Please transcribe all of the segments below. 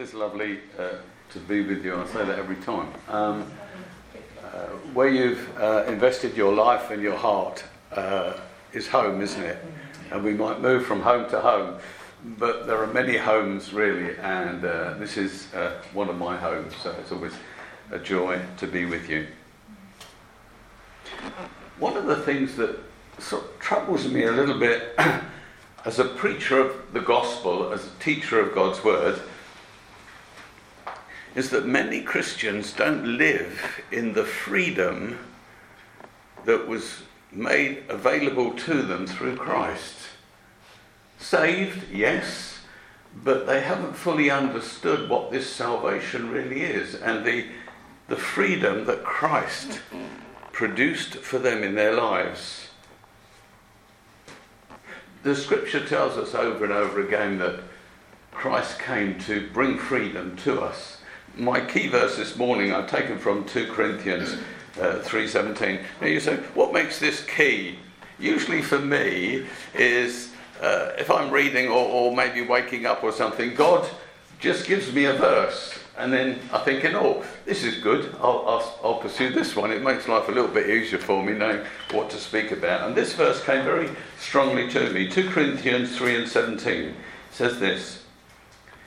is lovely uh, to be with you. I say that every time. Um, uh, where you've uh, invested your life and your heart uh, is home, isn't it? And we might move from home to home, but there are many homes really, and uh, this is uh, one of my homes, so it's always a joy to be with you. One of the things that sort of troubles me a little bit as a preacher of the gospel, as a teacher of God's word, is that many Christians don't live in the freedom that was made available to them through Christ. Saved, yes, but they haven't fully understood what this salvation really is and the, the freedom that Christ produced for them in their lives. The scripture tells us over and over again that Christ came to bring freedom to us my key verse this morning I've taken from 2 Corinthians uh, 3.17. Now you say, what makes this key? Usually for me is uh, if I'm reading or, or, maybe waking up or something, God just gives me a verse. And then I think, oh, this is good. I'll, I'll, I'll pursue this one. It makes life a little bit easier for me knowing what to speak about. And this verse came very strongly to me. 2 Corinthians 3 and 17 says this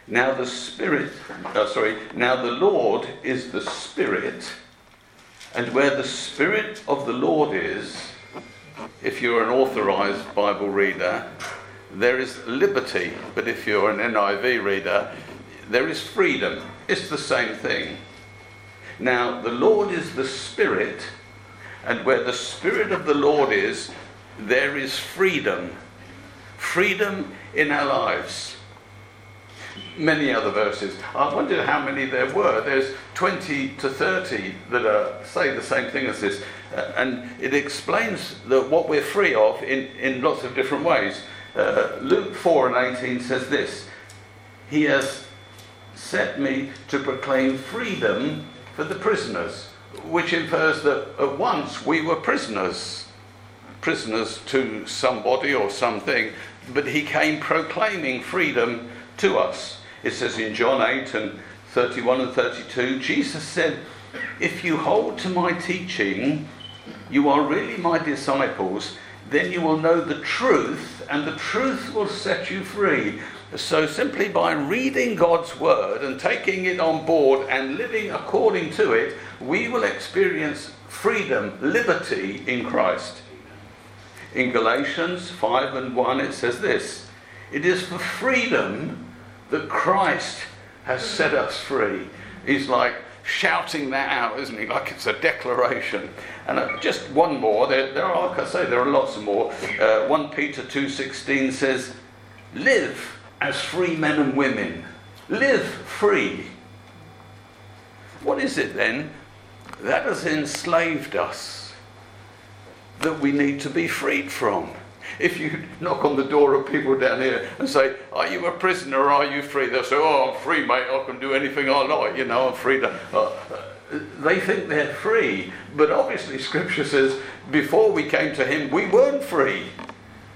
now the Spirit, uh, sorry, now the Lord is the Spirit, and where the Spirit of the Lord is, if you're an authorized Bible reader, there is liberty, but if you're an NIV reader, there is freedom. It's the same thing. Now, the Lord is the Spirit, and where the Spirit of the Lord is, there is freedom. Freedom in our lives many other verses. I wondered how many there were. There's 20 to 30 that are, say the same thing as this. Uh, and it explains the, what we're free of in, in lots of different ways. Uh, Luke 4 and 18 says this He has set me to proclaim freedom for the prisoners, which infers that at once we were prisoners, prisoners to somebody or something, but he came proclaiming freedom to us. It says in John 8 and 31 and 32, Jesus said, If you hold to my teaching, you are really my disciples, then you will know the truth, and the truth will set you free. So, simply by reading God's word and taking it on board and living according to it, we will experience freedom, liberty in Christ. In Galatians 5 and 1, it says this It is for freedom that Christ has set us free. He's like shouting that out, isn't he? Like it's a declaration. And uh, just one more. There, there, are, like I say, there are lots more. Uh, 1 Peter 2.16 says, Live as free men and women. Live free. What is it then that has enslaved us that we need to be freed from? If you knock on the door of people down here and say, Are you a prisoner or are you free? They'll say, Oh, I'm free, mate. I can do anything I like. You know, I'm free to. Uh, they think they're free. But obviously, Scripture says, Before we came to Him, we weren't free.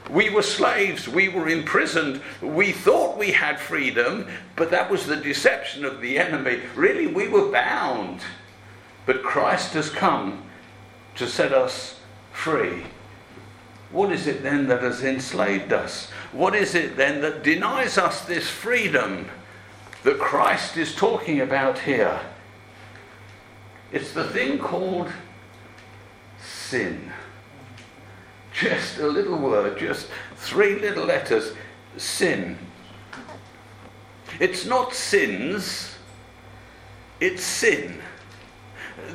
We were slaves. We were imprisoned. We thought we had freedom, but that was the deception of the enemy. Really, we were bound. But Christ has come to set us free. What is it then that has enslaved us? What is it then that denies us this freedom that Christ is talking about here? It's the thing called sin. Just a little word, just three little letters sin. It's not sins, it's sin.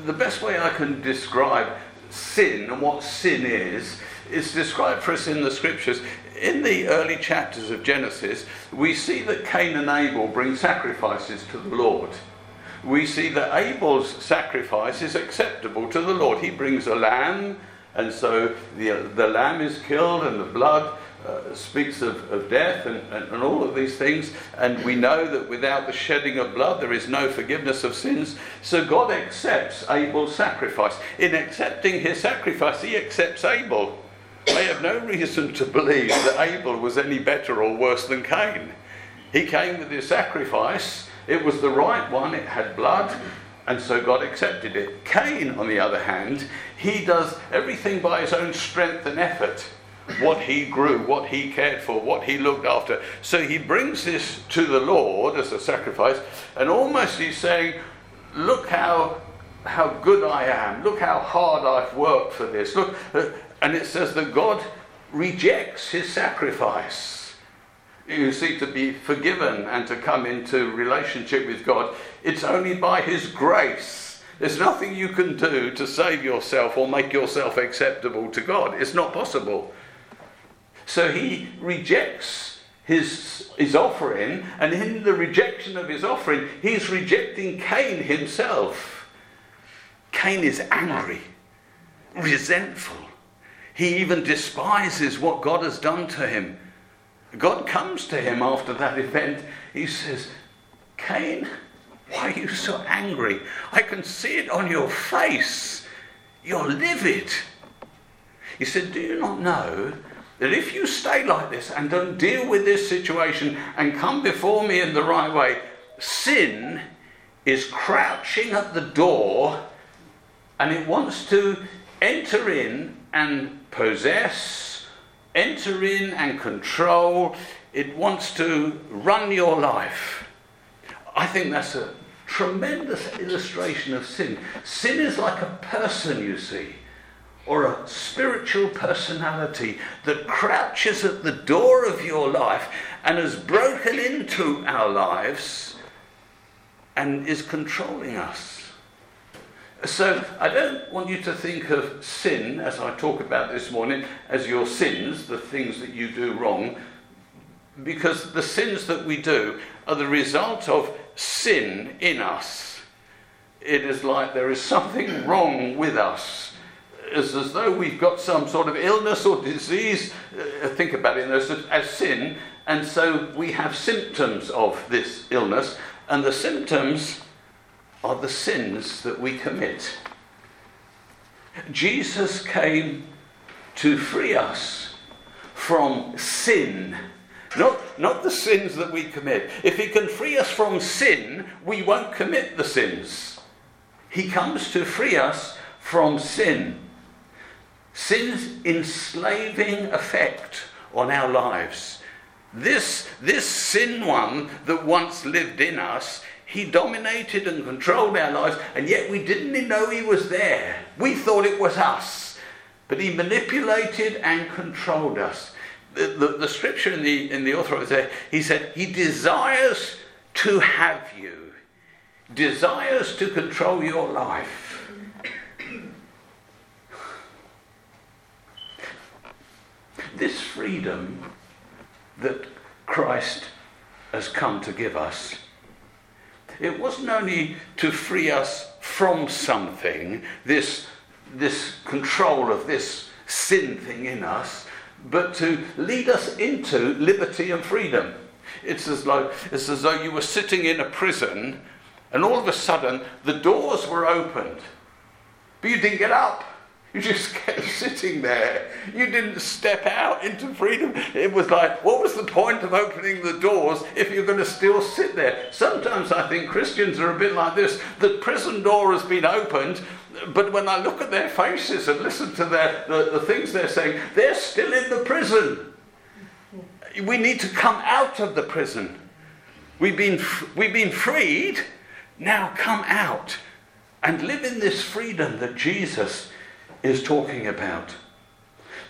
The best way I can describe sin and what sin is is described for us in the scriptures. In the early chapters of Genesis, we see that Cain and Abel bring sacrifices to the Lord. We see that Abel's sacrifice is acceptable to the Lord. He brings a lamb, and so the, the lamb is killed, and the blood uh, speaks of, of death and, and, and, all of these things. And we know that without the shedding of blood, there is no forgiveness of sins. So God accepts Abel's sacrifice. In accepting his sacrifice, he accepts Abel. I have no reason to believe that Abel was any better or worse than Cain. He came with his sacrifice, It was the right one, it had blood, and so God accepted it. Cain, on the other hand, he does everything by his own strength and effort. What he grew, what he cared for, what he looked after. So he brings this to the Lord as a sacrifice, and almost he's saying, Look how, how good I am. Look how hard I've worked for this. Look, and it says that God rejects his sacrifice. You see, to be forgiven and to come into relationship with God, it's only by his grace. There's nothing you can do to save yourself or make yourself acceptable to God. It's not possible. So he rejects his, his offering, and in the rejection of his offering, he's rejecting Cain himself. Cain is angry, resentful. He even despises what God has done to him. God comes to him after that event. He says, Cain, why are you so angry? I can see it on your face. You're livid. He said, Do you not know that if you stay like this and don't deal with this situation and come before me in the right way, sin is crouching at the door and it wants to enter in and possess, enter in and control. It wants to run your life. I think that's a tremendous illustration of sin. Sin is like a person, you see or a spiritual personality that crouches at the door of your life and has broken into our lives and is controlling us. So, I don't want you to think of sin, as I talk about this morning, as your sins, the things that you do wrong, because the sins that we do are the result of sin in us. It is like there is something wrong with us It's as though we've got some sort of illness or disease. Uh, think about it as, as sin, and so we have symptoms of this illness, and the symptoms are the sins that we commit. Jesus came to free us from sin. Not, not the sins that we commit. If he can free us from sin, we won't commit the sins. He comes to free us from sin. Sin's enslaving effect on our lives. This, this sin one that once lived in us, he dominated and controlled our lives, and yet we didn't know he was there. We thought it was us. But he manipulated and controlled us. The, the, the scripture in the, in the author of it, he said, He desires to have you, desires to control your life. this freedom that Christ has come to give us, it wasn't only to free us from something, this, this control of this sin thing in us, but to lead us into liberty and freedom. It's as, though, it's as though you were sitting in a prison and all of a sudden the doors were opened, but you didn't get up. You just kept sitting there. You didn't step out into freedom. It was like, what was the point of opening the doors if you're going to still sit there? Sometimes I think Christians are a bit like this. The prison door has been opened, but when I look at their faces and listen to their, the, the things they're saying, they're still in the prison. We need to come out of the prison. We've been, we've been freed, now come out and live in this freedom that Jesus is talking about.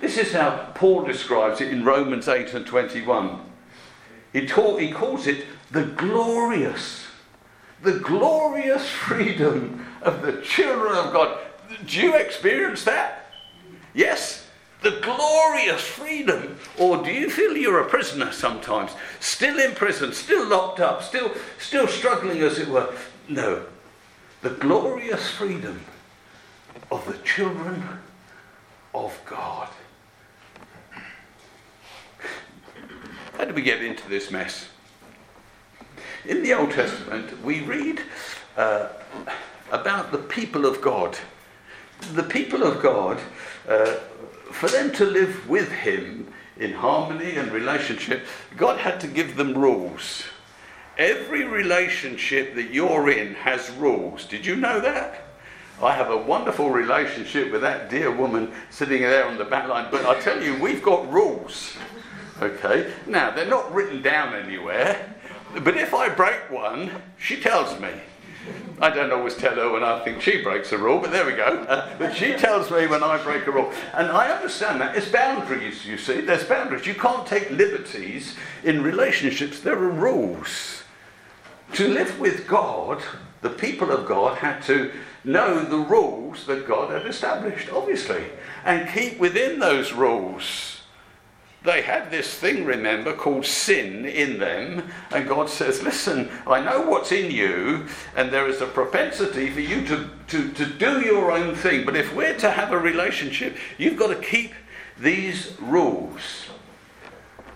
This is how Paul describes it in Romans 8 and 21. He, taught, he calls it the glorious, the glorious freedom of the children of God. Do you experience that? Yes? The glorious freedom. Or do you feel you're a prisoner sometimes? Still in prison, still locked up, still, still struggling, as it were? No. The glorious freedom of the children of God. How do we get into this mess? In the Old Testament, we read uh, about the people of God. The people of God, uh, for them to live with Him in harmony and relationship, God had to give them rules. Every relationship that you're in has rules. Did you know that? I have a wonderful relationship with that dear woman sitting there on the back line, but I tell you, we've got rules. Okay? Now, they're not written down anywhere, but if I break one, she tells me. I don't always tell her when I think she breaks a rule, but there we go. Uh, but she tells me when I break a rule. And I understand that. It's boundaries, you see. There's boundaries. You can't take liberties in relationships, there are rules. To live with God, the people of God had to know the rules that God had established, obviously, and keep within those rules. They had this thing, remember, called sin in them, and God says, Listen, I know what's in you, and there is a propensity for you to, to, to do your own thing, but if we're to have a relationship, you've got to keep these rules.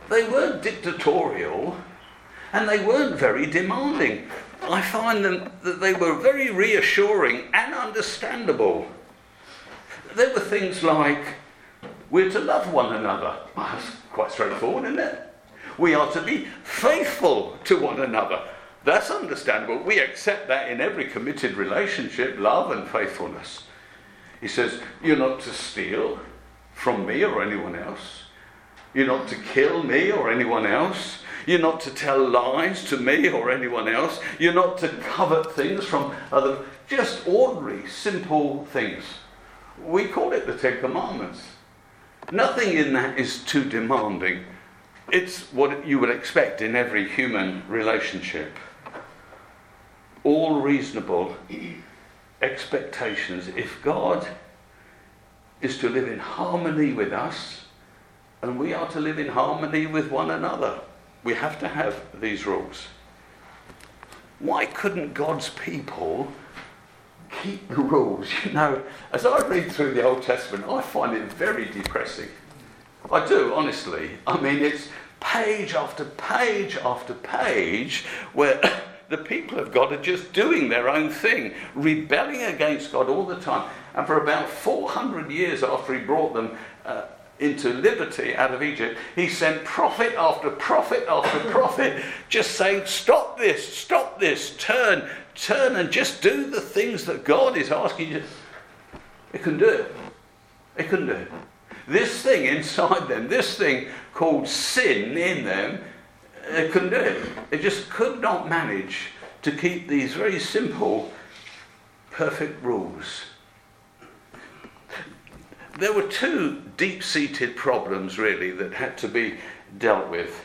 They weren't dictatorial, and they weren't very demanding. I find them that they were very reassuring and understandable. There were things like, we're to love one another. That's quite straightforward, isn't it? We are to be faithful to one another. That's understandable. We accept that in every committed relationship love and faithfulness. He says, You're not to steal from me or anyone else. You're not to kill me or anyone else. You're not to tell lies to me or anyone else. You're not to covet things from other. Just ordinary, simple things. We call it the Ten Commandments. Nothing in that is too demanding. It's what you would expect in every human relationship. All reasonable expectations. If God is to live in harmony with us, and we are to live in harmony with one another. We have to have these rules. Why couldn't God's people keep the rules? You know, as I read through the Old Testament, I find it very depressing. I do, honestly. I mean, it's page after page after page where the people of God are just doing their own thing, rebelling against God all the time. And for about 400 years after he brought them uh, into liberty out of Egypt, he sent prophet after prophet after prophet, just saying, Stop this, stop this, turn, turn, and just do the things that God is asking you. It can do it. It can do it. This thing inside them, this thing called sin in them, it couldn't do it. It just could not manage to keep these very simple, perfect rules there were two deep seated problems, really, that had to be dealt with.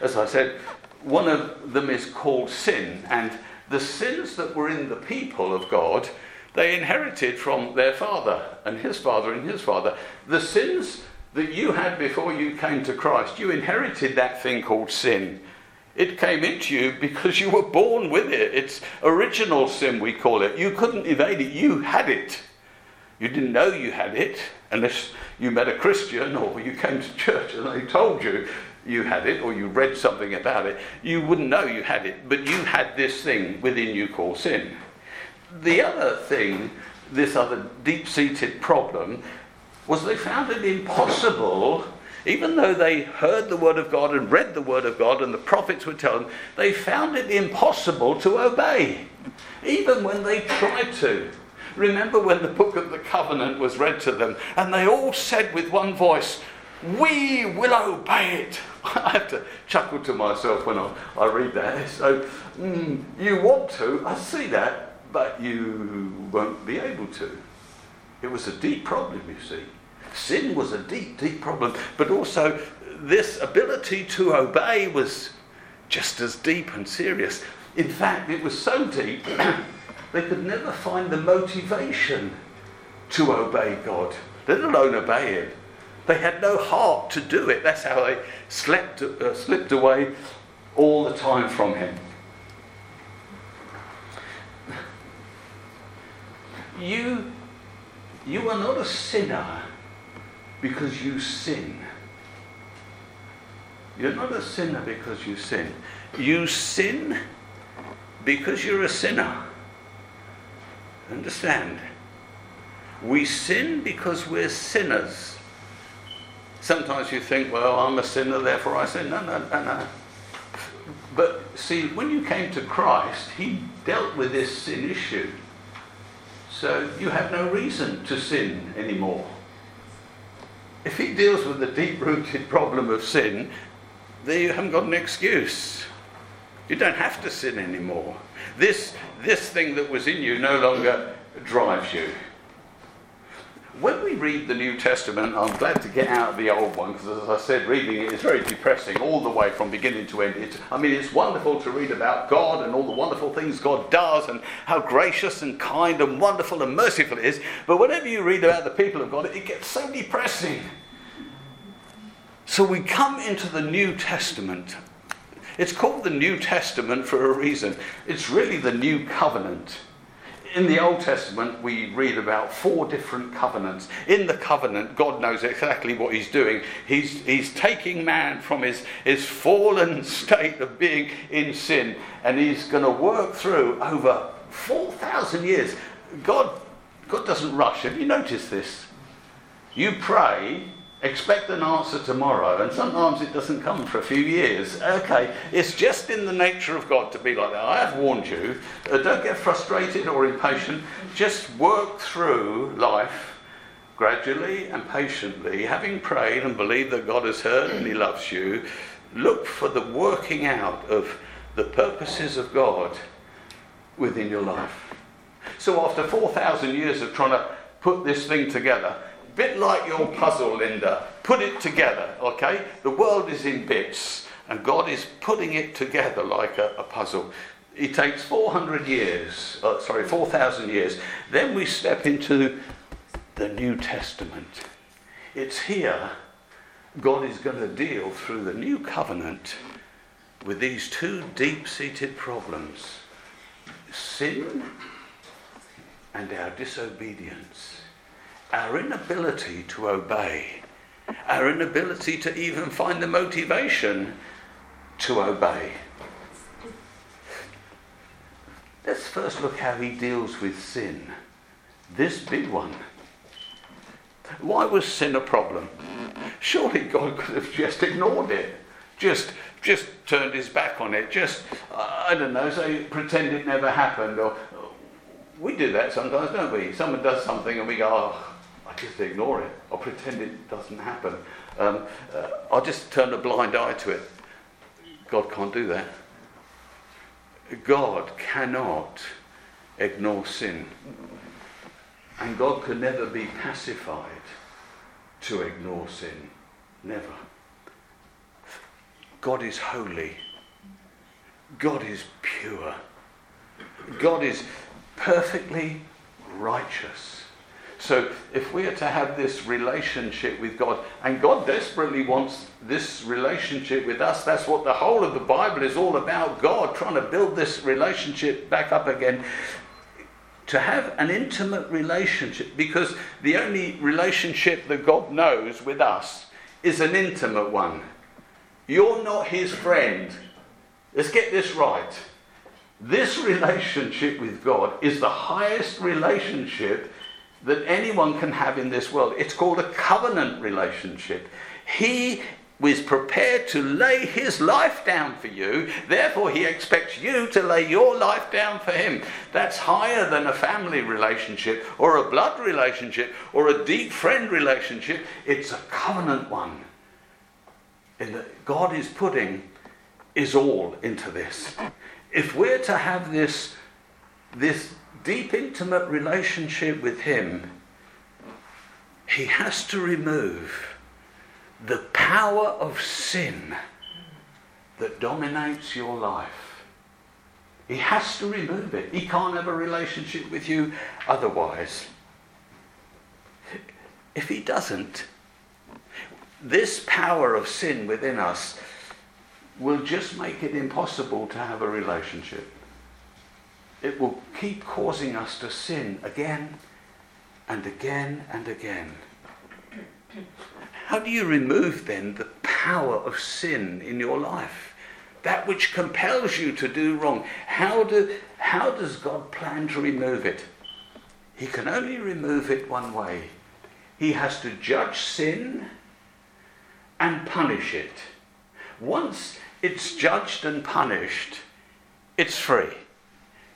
As I said, one of them is called sin, and the sins that were in the people of God, they inherited from their father and his father and his father. The sins that you had before you came to Christ, you inherited that thing called sin. It came into you because you were born with it. It's original sin, we call it. You couldn't evade it, you had it. You didn't know you had it unless you met a Christian or you came to church and they told you you had it or you read something about it. You wouldn't know you had it, but you had this thing within you called sin. The other thing, this other deep seated problem, was they found it impossible even though they heard the word of God and read the word of God and the prophets were telling them, they found it impossible to obey, even when they tried to. Remember when the book of the covenant was read to them and they all said with one voice, We will obey it. I have to chuckle to myself when I, I read that. So, mm, you want to, I see that, but you won't be able to. It was a deep problem, you see. Sin was a deep, deep problem, but also this ability to obey was just as deep and serious. In fact, it was so deep they could never find the motivation to obey God, let alone obey Him. They had no heart to do it. That's how they slept, uh, slipped away all the time from Him. You, you are not a sinner because you sin. You're not a sinner because you sin. You sin because you're a sinner. Understand? We sin because we're sinners. Sometimes you think, well, I'm a sinner, therefore I sin. No, no, no, no. But see, when you came to Christ, He dealt with this sin issue. So you have no reason to sin anymore. If He deals with the deep rooted problem of sin, then you haven't got an excuse. You don't have to sin anymore. This, this thing that was in you no longer drives you when we read the New Testament, I'm glad to get out of the old one because, as I said, reading it is very depressing all the way from beginning to end. It's, I mean, it's wonderful to read about God and all the wonderful things God does and how gracious and kind and wonderful and merciful it is. But whenever you read about the people of God, it gets so depressing. So we come into the New Testament. It's called the New Testament for a reason. It's really the New Covenant in the Old Testament, we read about four different covenants. In the covenant, God knows exactly what He's doing. He's, he's taking man from his, his fallen state of being in sin, and He's going to work through over 4,000 years. God, God doesn't rush. Have you noticed this? You pray, expect an answer tomorrow, and sometimes it doesn't come for a few years. Okay, it's just in the nature of God to be like that. I have warned you. Uh, don't get frustrated or impatient. Just work through life gradually and patiently, having prayed and believed that God has heard and He loves you. Look for the working out of the purposes of God within your life. So, after 4,000 years of trying to put this thing together, bit like your puzzle, Linda. Put it together, okay? The world is in bits, and God is putting it together like a, a puzzle. It takes 400 years, uh, sorry, 4,000 years. Then we step into the New Testament. It's here God is going to deal through the new covenant with these two deep seated problems sin and our disobedience our inability to obey, our inability to even find the motivation to obey. Let's first look how he deals with sin. This big one. Why was sin a problem? Surely God could have just ignored it, just just turned his back on it, just I don't know, say pretend it never happened, or we do that sometimes, don't we? Someone does something and we go, oh, just ignore it or pretend it doesn't happen. Um, uh, I'll just turn a blind eye to it. God can't do that. God cannot ignore sin. And God can never be pacified to ignore sin. Never. God is holy. God is pure. God is perfectly righteous. So if we are to have this relationship with God, and God desperately wants this relationship with us, that's what the whole of the Bible is all about God trying to build this relationship back up again. To have an intimate relationship, because the only relationship that God knows with us is an intimate one. You're not his friend. Let's get this right. This relationship with God is the highest relationship that anyone can have in this world. It's called a covenant relationship. He was prepared to lay his life down for you, therefore, he expects you to lay your life down for him. That's higher than a family relationship or a blood relationship or a deep friend relationship. It's a covenant one. And that God is putting is all into this. If we're to have this, this deep, intimate relationship with Him, He has to remove the power of sin that dominates your life. He has to remove it. He can't have a relationship with you otherwise. If he doesn't, this power of sin within us will just make it impossible to have a relationship it will keep causing us to sin again and again and again. How do you remove then the power of sin in your life? That which compels you to do wrong. How, do, how does God plan to remove it? He can only remove it one way. He has to judge sin and punish it. Once it's judged and punished, it's free.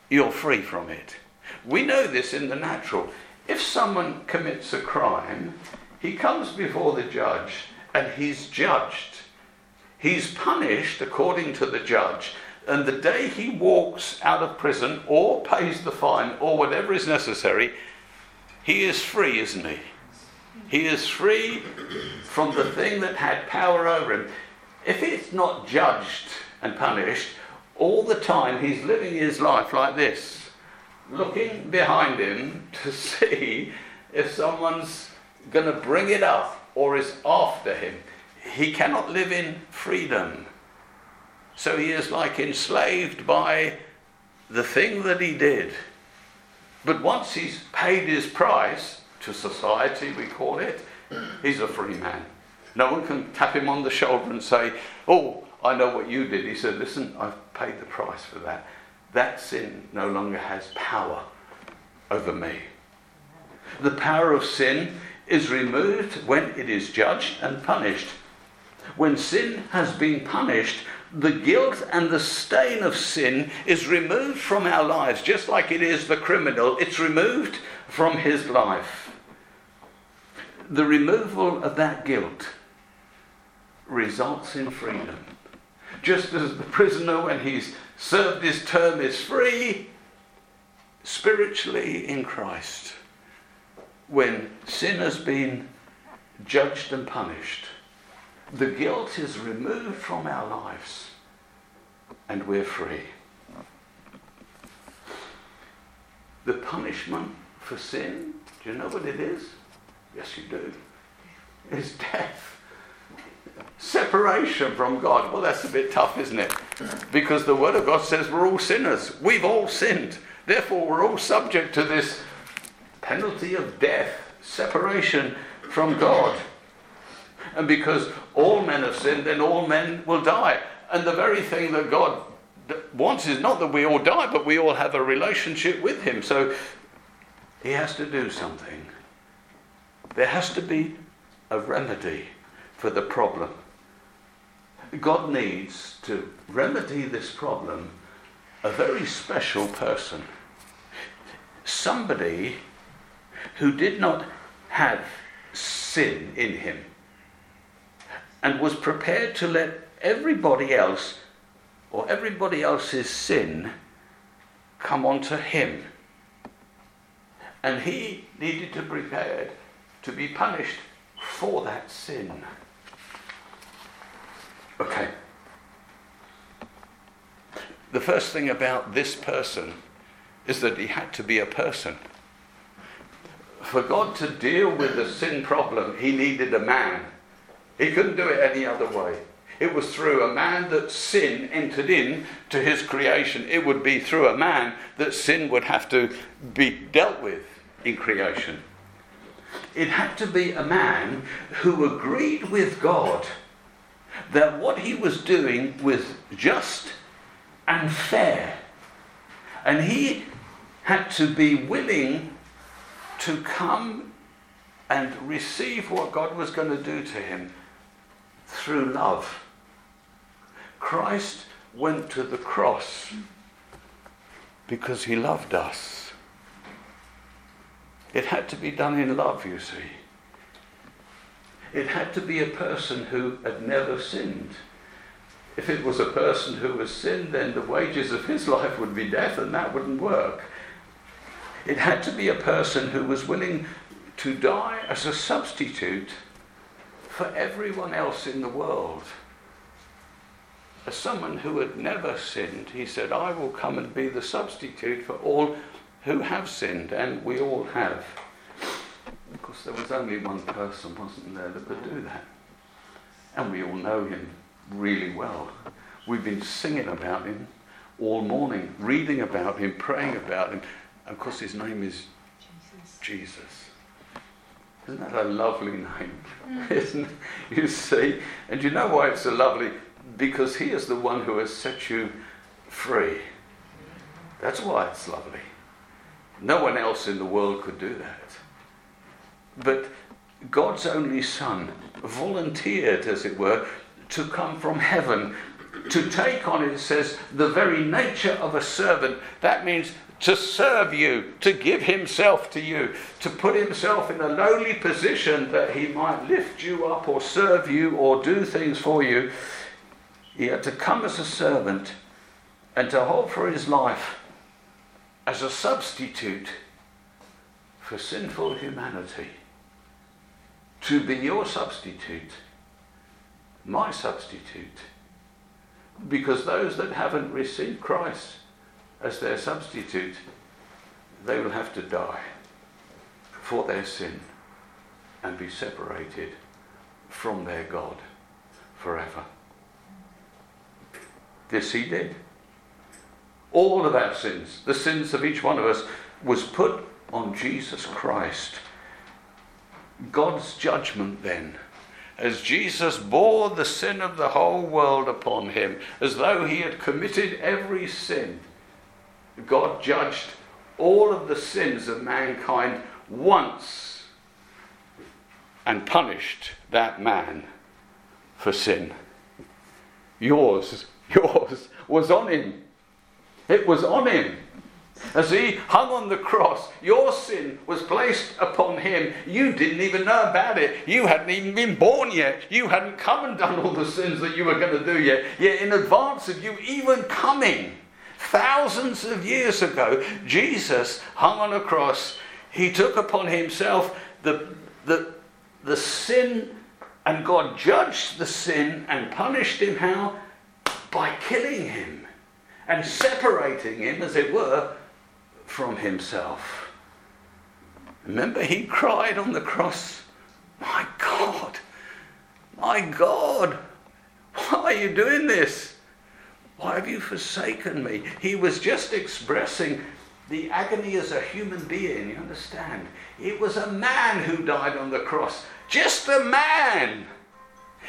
You're free from it. We know this in the natural. If someone commits a crime, he comes before the judge and he's judged. He's punished according to the judge. And the day he walks out of prison or pays the fine or whatever is necessary, he is free, isn't he? He is free from the thing that had power over him. If it's not judged and punished, all the time he's living his life like this, looking behind him to see if someone's going to bring it up or is after him. He cannot live in freedom. So he is like enslaved by the thing that he did. But once he's paid his price to society, we call it, he's a free man. No one can tap him on the shoulder and say, Oh, I know what you did. He said, Listen, I've paid the price for that. That sin no longer has power over me. The power of sin is removed when it is judged and punished. When sin has been punished, the guilt and the stain of sin is removed from our lives, just like it is the criminal, it's removed from his life. The removal of that guilt results in freedom. Just as the prisoner, when he's served his term, is free, spiritually in Christ, when sin has been judged and punished, the guilt is removed from our lives and we're free. The punishment for sin, do you know what it is? Yes, you do. It's death. Separation from God. Well, that's a bit tough, isn't it? Because the Word of God says we're all sinners. We've all sinned. Therefore, we're all subject to this penalty of death, separation from God. And because all men have sinned, then all men will die. And the very thing that God wants is not that we all die, but we all have a relationship with Him. So He has to do something. There has to be a remedy for the problem. God needs to remedy this problem a very special person. Somebody who did not have sin in him and was prepared to let everybody else or everybody else's sin come onto him. And he needed to be prepared to be punished for that sin. Okay. The first thing about this person is that he had to be a person. For God to deal with the sin problem, he needed a man. He couldn't do it any other way. It was through a man that sin entered in to his creation. It would be through a man that sin would have to be dealt with in creation. It had to be a man who agreed with God that what he was doing was just and fair. And he had to be willing to come and receive what God was going to do to him through love. Christ went to the cross because he loved us. It had to be done in love, you see. It had to be a person who had never sinned. If it was a person who has sinned, then the wages of his life would be death, and that wouldn't work. It had to be a person who was willing to die as a substitute for everyone else in the world as someone who had never sinned, he said, I will come and be the substitute for all who have sinned, and we all have. Of course, there was only one person, wasn't there, that could do that. And we all know him really well. We've been singing about him all morning, reading about him, praying about him. Of course, his name is Jesus. Jesus. Isn't that a lovely name? Mm. Isn't it? You see? And you know why it's so lovely? because He is the one who has set you free. That's why it's lovely. No one else in the world could do that. But God's only Son volunteered, as it were, to come from heaven To take on, it says, the very nature of a servant. That means to serve you, to give himself to you, to put himself in a lowly position that he might lift you up or serve you or do things for you. He had to come as a servant and to hold for his life as a substitute for sinful humanity. To be your substitute, my substitute. Because those that haven't received Christ as their substitute, they will have to die for their sin and be separated from their God forever. This he did. All of our sins, the sins of each one of us, was put on Jesus Christ. God's judgment then, as Jesus bore the sin of the whole world upon him, as though he had committed every sin, God judged all of the sins of mankind once and punished that man for sin. Yours, yours was on him. It was on him. As he hung on the cross, your sin was placed upon him. You didn't even know about it. You hadn't even been born yet. You hadn't come and done all the sins that you were going to do yet. Yet, in advance of you even coming, thousands of years ago, Jesus hung on a cross. He took upon himself the, the, the sin, and God judged the sin and punished him how? By killing him and separating him, as it were, from himself. Remember, he cried on the cross, My God, my God, why are you doing this? Why have you forsaken me? He was just expressing the agony as a human being, you understand? It was a man who died on the cross. Just a man.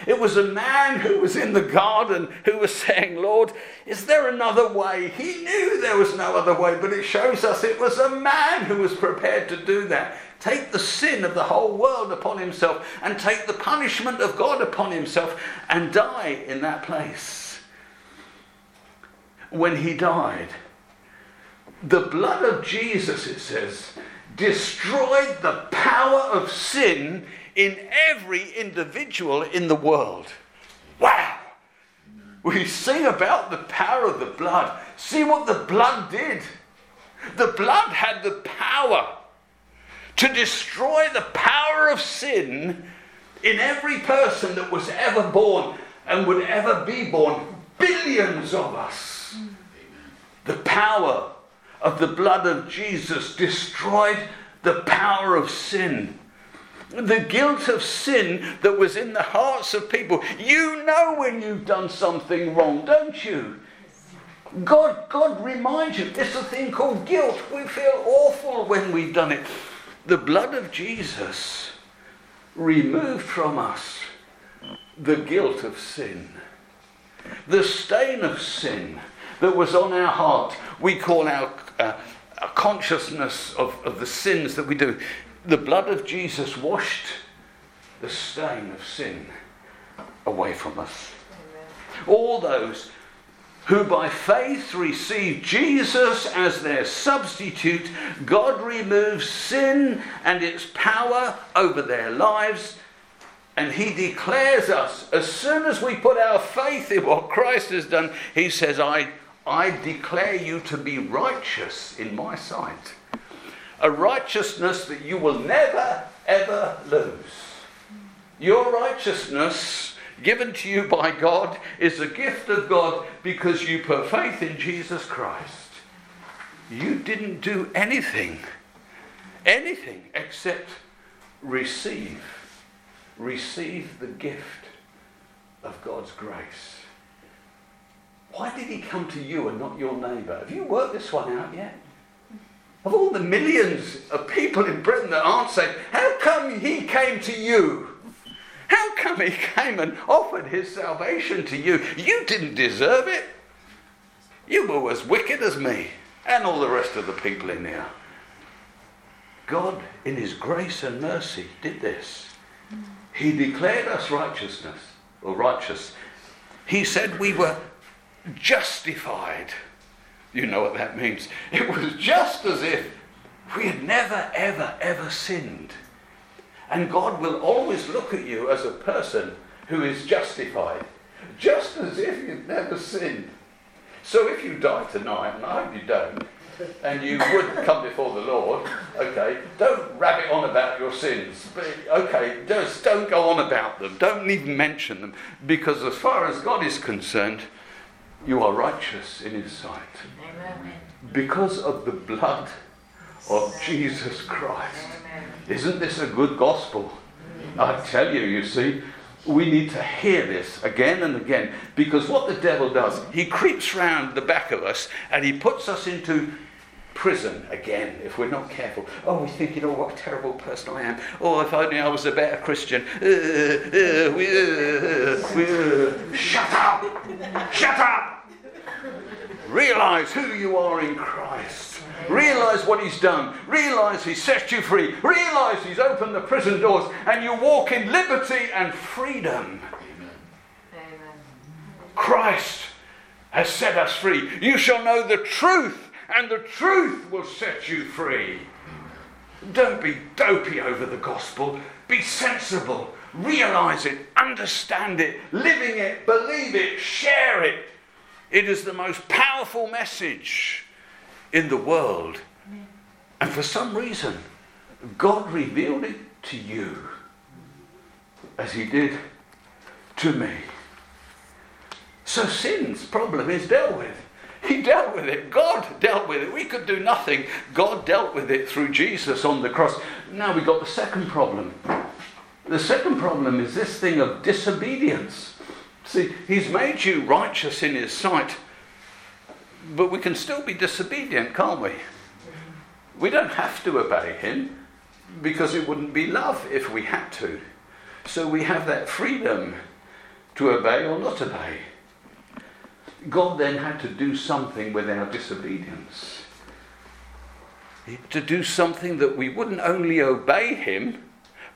It was a man who was in the garden who was saying, Lord, is there another way? He knew there was no other way, but it shows us it was a man who was prepared to do that. Take the sin of the whole world upon himself and take the punishment of God upon himself and die in that place. When he died, the blood of Jesus, it says, destroyed the power of sin in every individual in the world. Wow! We sing about the power of the blood. See what the blood did. The blood had the power to destroy the power of sin in every person that was ever born and would ever be born. Billions of us. The power of the blood of Jesus destroyed the power of sin the guilt of sin that was in the hearts of people. You know when you've done something wrong, don't you? God, God reminds you. It's a thing called guilt. We feel awful when we've done it. The blood of Jesus removed from us the guilt of sin, the stain of sin that was on our heart. We call our uh, consciousness of, of the sins that we do the blood of Jesus washed the stain of sin away from us. All those who by faith receive Jesus as their substitute, God removes sin and its power over their lives. And he declares us, as soon as we put our faith in what Christ has done, he says, I, I declare you to be righteous in my sight a righteousness that you will never, ever lose. Your righteousness given to you by God is a gift of God because you put faith in Jesus Christ. You didn't do anything, anything except receive, receive the gift of God's grace. Why did he come to you and not your neighbour? Have you worked this one out yet? Of all the millions of people in Britain that aren't saved, how come he came to you? How come he came and offered his salvation to you? You didn't deserve it. You were as wicked as me and all the rest of the people in here. God, in his grace and mercy, did this. He declared us righteousness or righteous. He said we were justified. You know what that means. It was just as if we had never, ever, ever sinned. And God will always look at you as a person who is justified, just as if you'd never sinned. So if you die tonight, and I hope you don't, and you would come before the Lord, okay, don't rabbit on about your sins. Okay, just don't go on about them. Don't even mention them. Because as far as God is concerned, you are righteous in His sight. Amen. Because of the blood of Jesus Christ. Isn't this a good gospel? I tell you, you see, we need to hear this again and again because what the devil does, he creeps round the back of us and he puts us into prison again if we're not careful. Oh, we think, you know, what a terrible person I am. Oh, if only I was a better Christian. Uh, uh, uh, shut up! Shut up! Realize who you are in Christ. Realize what He's done. Realize He set you free. Realize He's opened the prison doors and you walk in liberty and freedom. Amen. Christ has set us free. You shall know the truth and the truth will set you free. Don't be dopey over the gospel. Be sensible. Realize it, understand it, living it, believe it, share it. It is the most powerful message in the world. And for some reason, God revealed it to you as He did to me. So sin's problem is dealt with. He dealt with it. God dealt with it. We could do nothing. God dealt with it through Jesus on the cross. Now we've got the second problem. The second problem is this thing of disobedience. See, He's made you righteous in His sight, but we can still be disobedient, can't we? We don't have to obey Him because it wouldn't be love if we had to. So we have that freedom to obey or not obey. God then had to do something with our disobedience. To do something that we wouldn't only obey Him,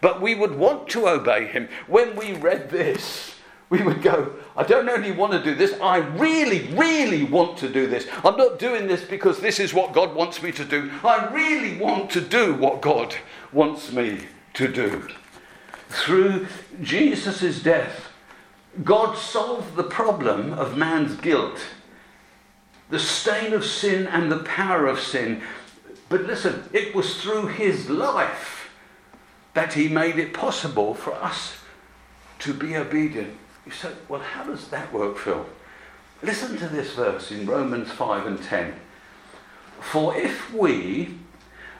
but we would want to obey Him. When we read this, we would go, I don't only want to do this, I really, really want to do this. I'm not doing this because this is what God wants me to do. I really want to do what God wants me to do. Through Jesus' death, God solved the problem of man's guilt, the stain of sin and the power of sin. But listen, it was through his life that he made it possible for us to be obedient. You say, well, how does that work, Phil? Listen to this verse in Romans 5 and 10. For if we,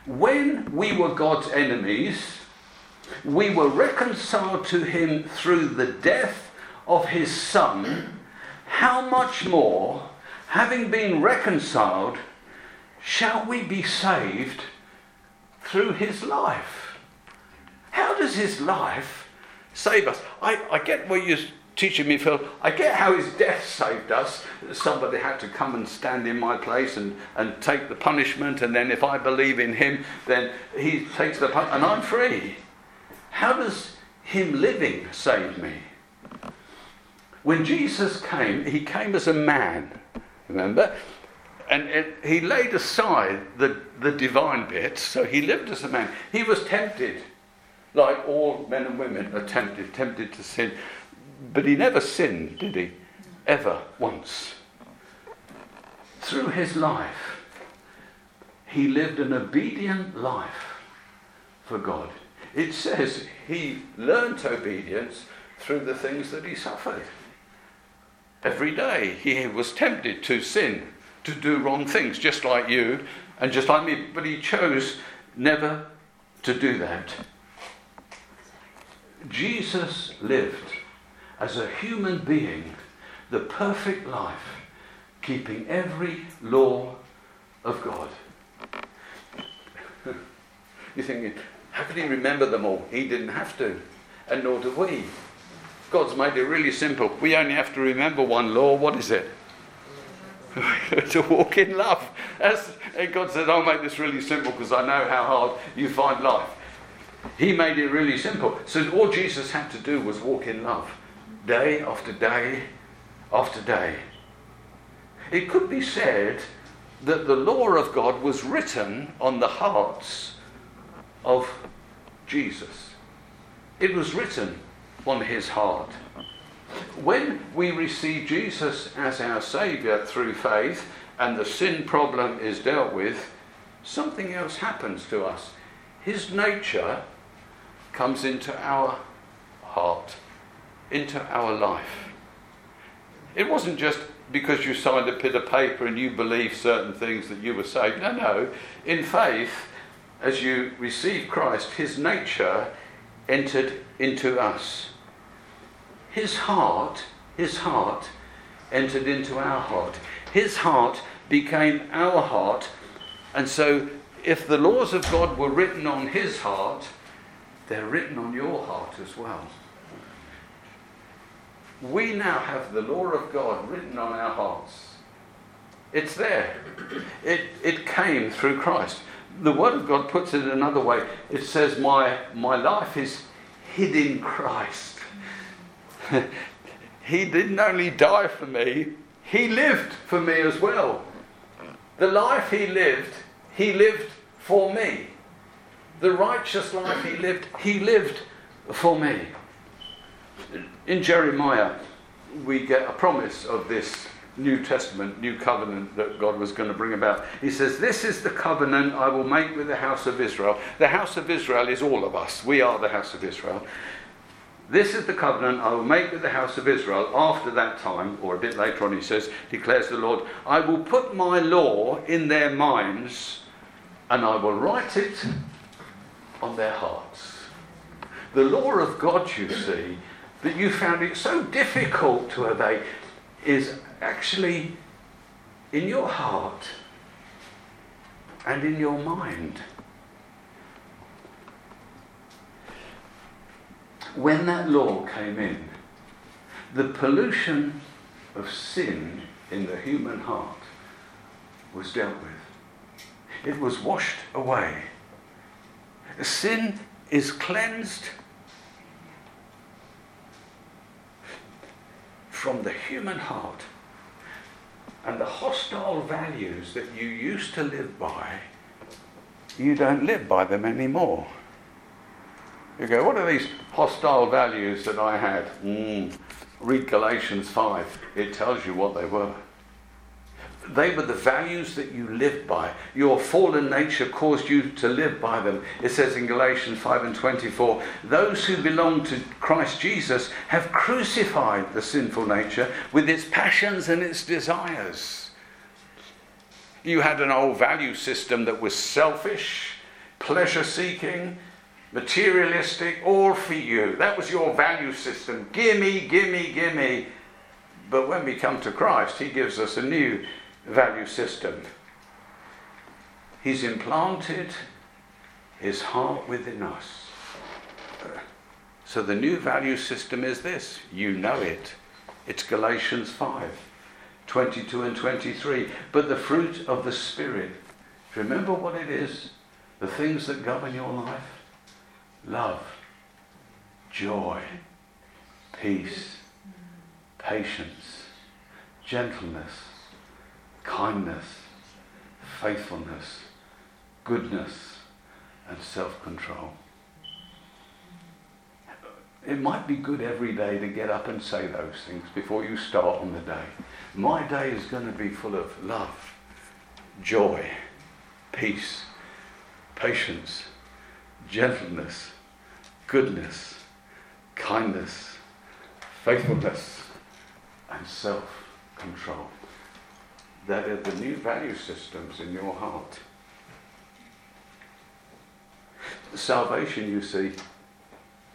when we were God's enemies, we were reconciled to him through the death of his Son, how much more, having been reconciled, shall we be saved through his life? How does his life save us? I, I get what you're teaching me, Phil. I get how his death saved us. Somebody had to come and stand in my place and, and take the punishment, and then if I believe in him, then he takes the punishment, and I'm free. How does him living save me? When Jesus came, he came as a man, remember? And it, he laid aside the, the divine bit, so he lived as a man. He was tempted, like all men and women are tempted, tempted to sin. But he never sinned, did he? Ever, once. Through his life, he lived an obedient life for God. It says he learnt obedience through the things that he suffered. Every day he was tempted to sin, to do wrong things, just like you and just like me. But he chose never to do that. Jesus lived as a human being the perfect life, keeping every law of God. You're thinking, how could he remember them all? He didn't have to, and nor do we. God's made it really simple. We only have to remember one law. What is it? to walk in love. That's, and God said, I'll make this really simple because I know how hard you find life. He made it really simple. So all Jesus had to do was walk in love day after day after day. It could be said that the law of God was written on the hearts of Jesus. It was written on his heart. When we receive Jesus as our Saviour through faith and the sin problem is dealt with, something else happens to us. His nature comes into our heart, into our life. It wasn't just because you signed a bit of paper and you believe certain things that you were saved. No, no. In faith, as you receive Christ, his nature entered into us. His heart, his heart entered into our heart. His heart became our heart. And so, if the laws of God were written on his heart, they're written on your heart as well. We now have the law of God written on our hearts. It's there. It, it came through Christ. The Word of God puts it another way. It says, My, my life is hid in Christ. he didn't only die for me, He lived for me as well. The life He lived, He lived for me. The righteous life He lived, He lived for me. In Jeremiah, we get a promise of this New Testament, new covenant that God was going to bring about. He says, This is the covenant I will make with the house of Israel. The house of Israel is all of us. We are the house of Israel. This is the covenant I will make with the house of Israel after that time, or a bit later on, he says, declares the Lord, I will put my law in their minds and I will write it on their hearts. The law of God, you see, that you found it so difficult to obey, is actually in your heart and in your mind. When that law came in, the pollution of sin in the human heart was dealt with. It was washed away. Sin is cleansed from the human heart and the hostile values that you used to live by, you don't live by them anymore. You go, what are these hostile values that I had? Mm, read Galatians 5, it tells you what they were. They were the values that you lived by. Your fallen nature caused you to live by them. It says in Galatians 5 and 24 those who belong to Christ Jesus have crucified the sinful nature with its passions and its desires. You had an old value system that was selfish, pleasure seeking, materialistic, all for you. That was your value system. Gimme, gimme, gimme. But when we come to Christ, He gives us a new value system. He's implanted his heart within us. So the new value system is this. You know it. It's Galatians 5 22 and 23. But the fruit of the Spirit, remember what it is? The things that govern your life love, joy, peace, patience, gentleness kindness, faithfulness, goodness, and self control. It might be good every day to get up and say those things before you start on the day. My day is going to be full of love, joy, peace, patience, gentleness, goodness, kindness, faithfulness, and self control that are the new value systems in your heart. Salvation, you see,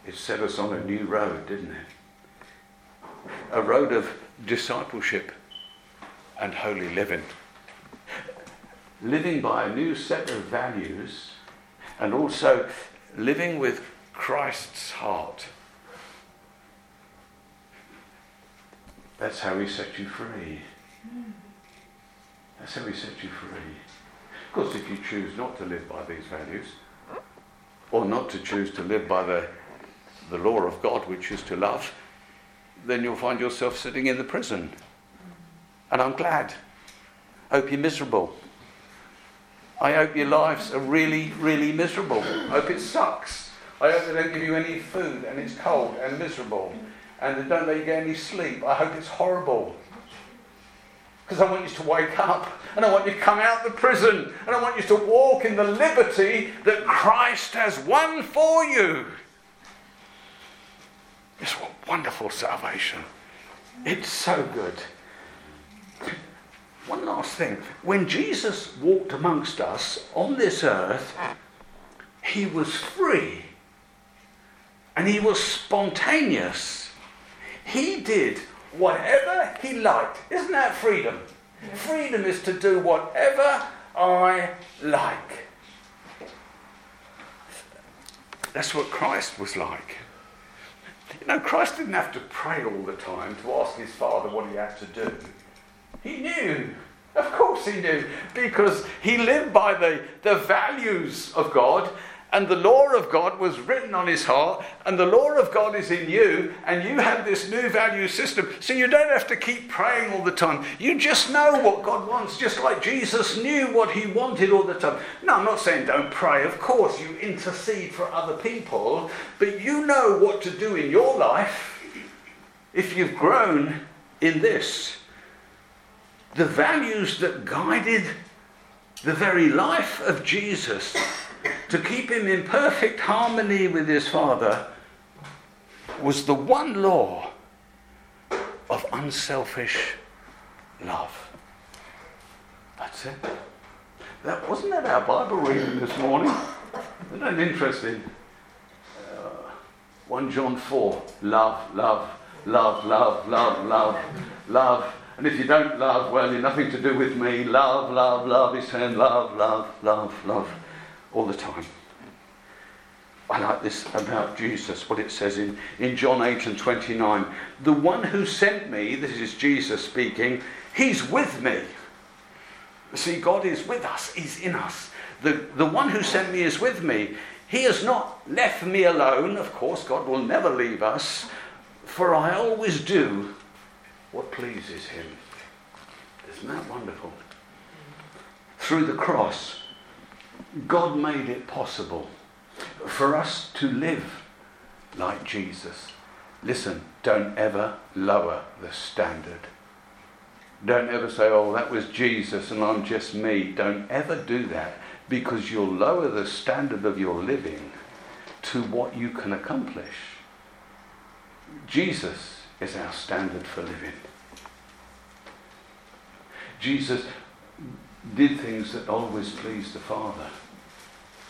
it set us on a new road, didn't it? A road of discipleship and holy living. Living by a new set of values and also living with Christ's heart. That's how he set you free. That's how he set you free. Of course, if you choose not to live by these values, or not to choose to live by the, the law of God, which is to love, then you'll find yourself sitting in the prison. And I'm glad. I hope you're miserable. I hope your lives are really, really miserable. Hope it sucks. I hope they don't give you any food and it's cold and miserable. And they don't let you get any sleep. I hope it's horrible. Because I want you to wake up and I want you to come out of the prison and I want you to walk in the liberty that Christ has won for you. It's a wonderful salvation. It's so good. One last thing. When Jesus walked amongst us on this earth, he was free and he was spontaneous. He did whatever he liked. Isn't that freedom? Freedom is to do whatever I like. That's what Christ was like. You know, Christ didn't have to pray all the time to ask his Father what he had to do. He knew. Of course he knew. Because he lived by the, the values of God and the law of God was written on his heart, and the law of God is in you, and you have this new value system. So you don't have to keep praying all the time. You just know what God wants, just like Jesus knew what he wanted all the time. No, I'm not saying don't pray. Of course, you intercede for other people, but you know what to do in your life if you've grown in this the values that guided the very life of Jesus to keep him in perfect harmony with his Father was the one law of unselfish love. That's it. That wasn't that our Bible reading this morning? Isn't that interesting? Uh, 1 John 4. Love, love, love, love, love, love, love and if you don't love, well, you're nothing to do with me. Love, love, love. He's saying love, love, love, love all the time. I like this about Jesus, what it says in, in John 8 and 29. The one who sent me, this is Jesus speaking, he's with me. See, God is with us, he's in us. The, the one who sent me is with me. He has not left me alone. Of course, God will never leave us, for I always do what pleases him. Isn't that wonderful? Through the cross, God made it possible for us to live like Jesus. Listen, don't ever lower the standard. Don't ever say, oh, that was Jesus and I'm just me. Don't ever do that because you'll lower the standard of your living to what you can accomplish. Jesus is our standard for living. Jesus did things that always pleased the Father.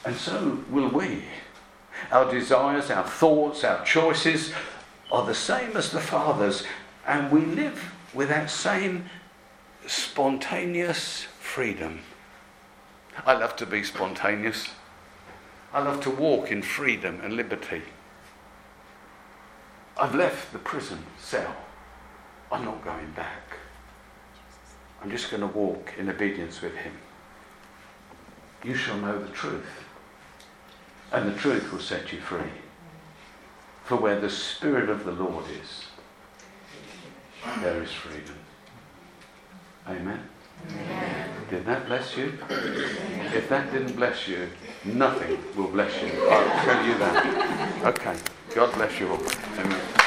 And so will we. Our desires, our thoughts, our choices are the same as the Father's, and we live with that same spontaneous freedom. I love to be spontaneous. I love to walk in freedom and liberty. I've left the prison cell. I'm not going back. I'm just going to walk in obedience with him. You shall know the truth, and the truth will set you free. For where the Spirit of the Lord is, there is freedom. Amen. Amen. Did that bless you? If that didn't bless you, nothing will bless you. I'll tell you that. Okay. God bless you all. Amen.